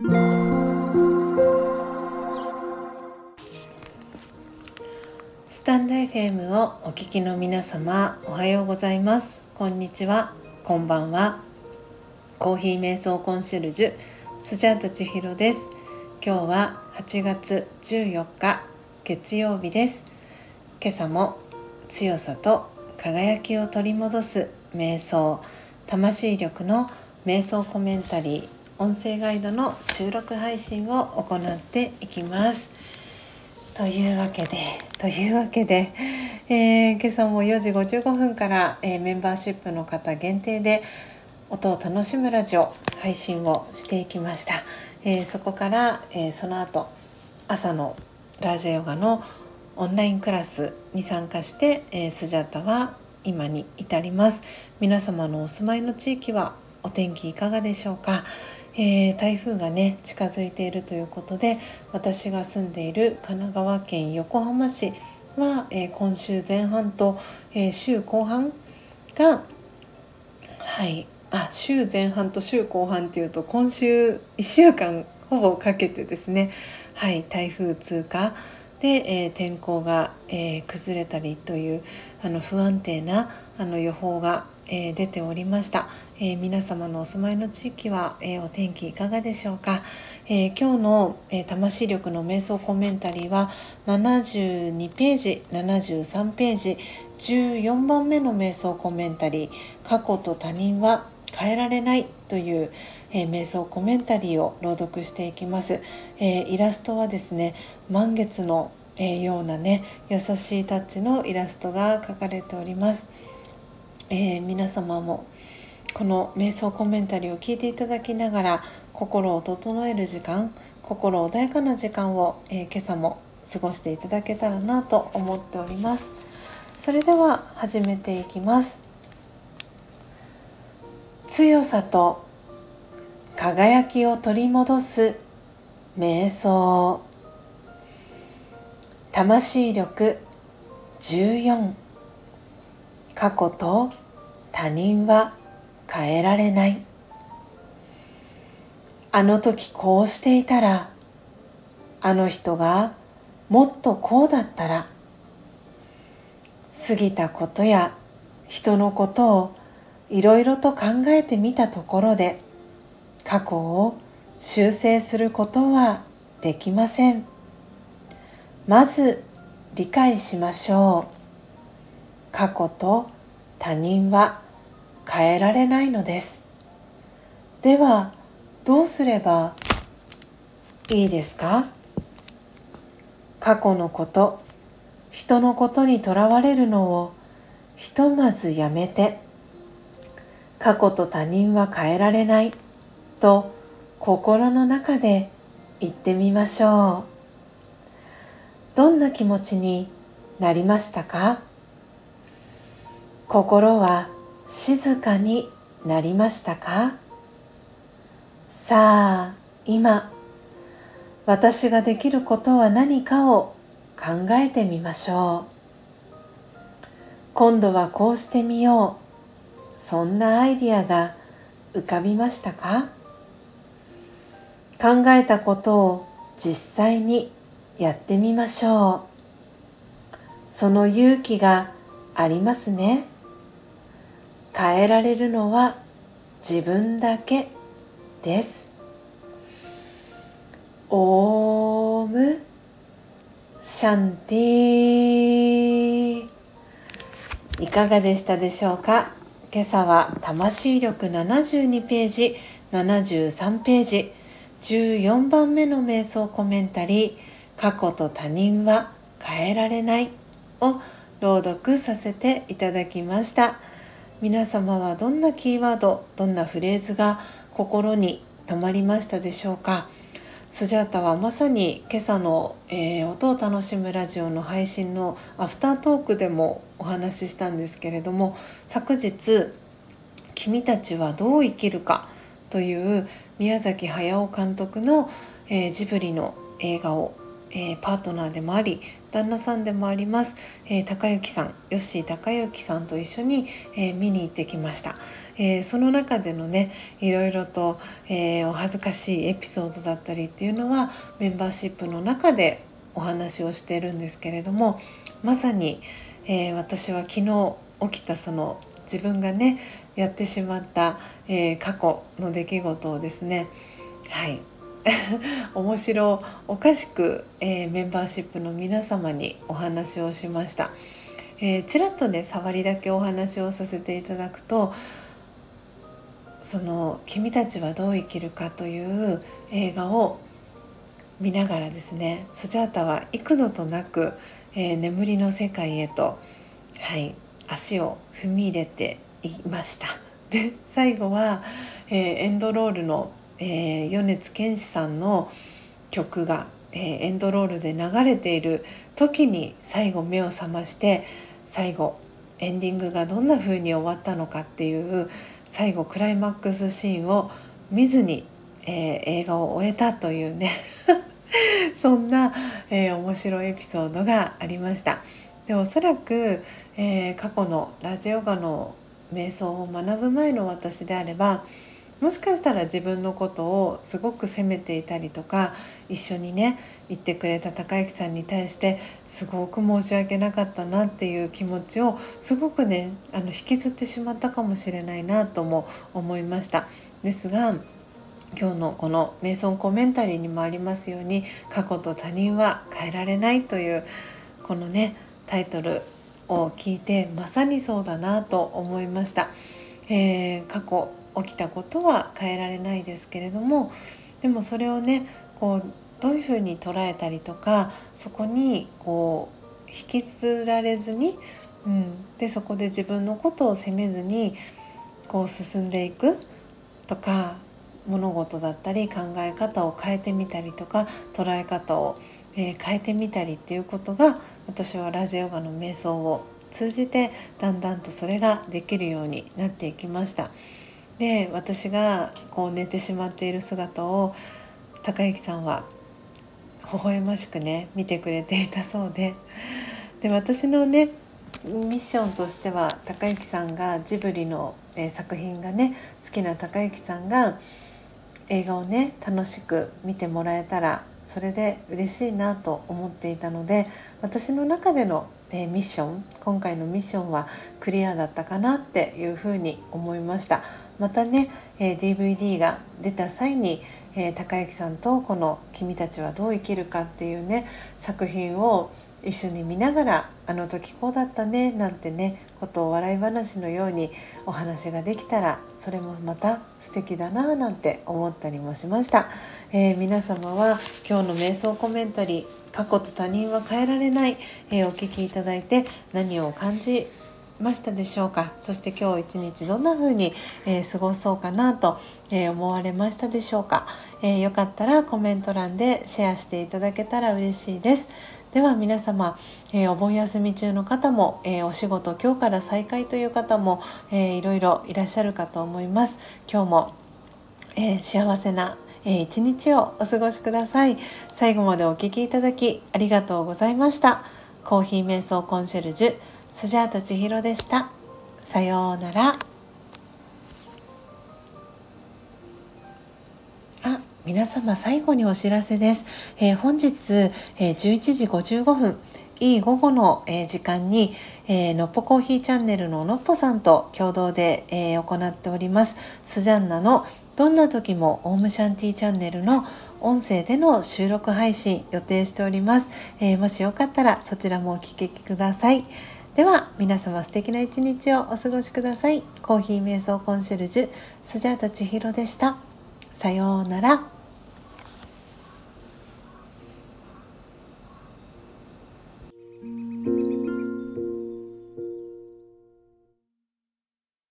スタンド FM をお聞きの皆様おはようございます。こんにちは。こんばんは。コーヒー瞑想コンシェルジュスジャータ千尋です。今日は8月14日月曜日です。今朝も強さと輝きを取り戻す瞑想魂力の瞑想コメンタリー音声ガイドの収録配信を行っていきます。というわけでというわけで、えー、今朝も4時55分から、えー、メンバーシップの方限定で音を楽しむラジオ配信をしていきました、えー、そこから、えその後朝のラジオヨガのオンラインクラスに参加して、えスジャタは今に至ります。皆様のお住まいの地域はお天気いかがでしょうか、えー、台風がね近づいているということで私が住んでいる神奈川県横浜市は、えー、今週前半と、えー、週後半がはいあ週前半と週後半っていうと今週1週間ほぼかけてですねはい台風通過で、え、天候が、え、崩れたりというあの不安定なあの予報が、えー、出ておりました、え皆様のお住まいの地域は、えお天気いかがでしょうか、え今日の、え魂力の瞑想コメンタリーは72ページ73ページ14番目の瞑想コメンタリー「過去と他人は変えられない」という、え、瞑想コメンタリーを朗読していきます、え、イラストはですね満月の、え、ようなね優しいタッチのイラストが描かれております、え皆様もこの瞑想コメンタリーを聞いていただきながら心を整える時間心穏やかな時間を、え今朝も過ごしていただけたらなと思っております。それでは始めていきます。強さと輝きを取り戻す瞑想。魂力14過去と他人は変えられない。あの時こうしていたらあの人がもっとこうだったら過ぎたことや人のことをいろいろと考えてみたところで過去を修正することはできません。まず理解しましょう。過去と他人は変えられないのです。ではどうすればいいですか？過去のこと人のことにとらわれるのをひとまずやめて過去と他人は変えられないと心の中で言ってみましょう。どんな気持ちになりましたか？心は静かになりましたか？さあ今私ができることは何かを考えてみましょう。今度はこうしてみよう。そんなアイディアが浮かびましたか？考えたことを実際にやってみましょう。その勇気がありますね。変えられるのは自分だけです。オームシャンティいかがでしたでしょうか？今朝は魂力72ページ73ページ14番目の瞑想コメンタリー「過去と他人は変えられない」を朗読させていただきました。皆様はどんなキーワードどんなフレーズが心に留まりましたでしょうか？スジャータはまさに今朝の、えー、音を楽しむラジオの配信のアフタートークでもお話ししたんですけれども昨日「君たちはどう生きるか」という宮崎駿監督の、えー、ジブリの映画を、えー、パートナーでもあり旦那さんでもあります、えー、高之さんヨッシー高之さんと一緒に、え見に行ってきました、えー、その中でのねいろいろと、えー、お恥ずかしいエピソードだったりっていうのはメンバーシップの中でお話をしてるんですけれどもまさに、えー、私は昨日起きたその自分がねやってしまった、え過去の出来事をですねはい面白おかしく、えー、メンバーシップの皆様にお話をしました、えー、ちらっとね触りだけお話をさせていただくとその「君たちはどう生きるか」という映画を見ながらですねスジャータは幾度となく、えー、眠りの世界へと、はい、足を踏み入れていました。で最後は、えー、エンドロールのえー、米津玄師さんの曲が、えー、エンドロールで流れている時に最後目を覚まして最後エンディングがどんな風に終わったのかっていう最後クライマックスシーンを見ずに、えー、映画を終えたというね そんな、えー、面白いエピソードがありました。でおそらく、えー、過去のラジオガの瞑想を学ぶ前の私であればもしかしたら自分のことをすごく責めていたりとか一緒にね言ってくれた高之さんに対してすごく申し訳なかったなっていう気持ちをすごくねあの引きずってしまったかもしれないなとも思いました。ですが今日のこの瞑想コメンタリーにもありますように過去と他人は変えられないというこのねタイトルを聞いてまさにそうだなと思いました。えー、過去起きたことは変えられないですけれどもでもそれをねこうどういうふうに捉えたりとかそこにこう引きずられずに、うん、でそこで自分のことを責めずにこう進んでいくとか物事だったり考え方を変えてみたりとか捉え方を、え、変えてみたりっていうことが私はラジオガの瞑想を通じてだんだんとそれができるようになっていきました。で私がこう寝てしまっている姿を高之さんは微笑ましくね見てくれていたそうで。で私のねミッションとしては高之さんがジブリの、え、作品がね好きな高之さんが映画をね楽しく見てもらえたらそれで嬉しいなと思っていたので私の中での、え、ミッション今回のミッションはクリアだったかなっていうふうに思いました。またね、えー、DVD が出た際に、えー、高之さんとこの「君たちはどう生きるか」っていうね作品を一緒に見ながら「あの時こうだったね」なんてねことを笑い話のようにお話ができたらそれもまた素敵だななんて思ったりもしました、えー、皆様は今日の瞑想コメンタリー「過去と他人は変えられない」えー、お聞きいただいて何を感じましたでしょうか？そして今日一日どんな風に、えー、過ごそうかなと、えー、思われましたでしょうか、えー、よかったらコメント欄でシェアしていただけたら嬉しいです。では皆様、えお盆休み中の方も、えお仕事今日から再開という方も、えいろいろいらっしゃるかと思います。今日も、え幸せなえ一日をお過ごしください。最後までお聴きいただきありがとうございました。コーヒー瞑想コンシェルジュスジャータ千尋でした。さようなら。あ皆様最後にお知らせです、えー、本日、えー、11時55分いい午後の、えー、時間に、えー、のっぽコーヒーチャンネルののっぽさんと共同で、えー、行っております。スジャンナのどんな時もオームシャンティーチャンネルの音声での収録配信予定しております、えもしよかったらそちらもお聞きください。では皆様素敵な一日をお過ごしください。コーヒー瞑想コンシェルジュスジャータ千尋でした。さようなら。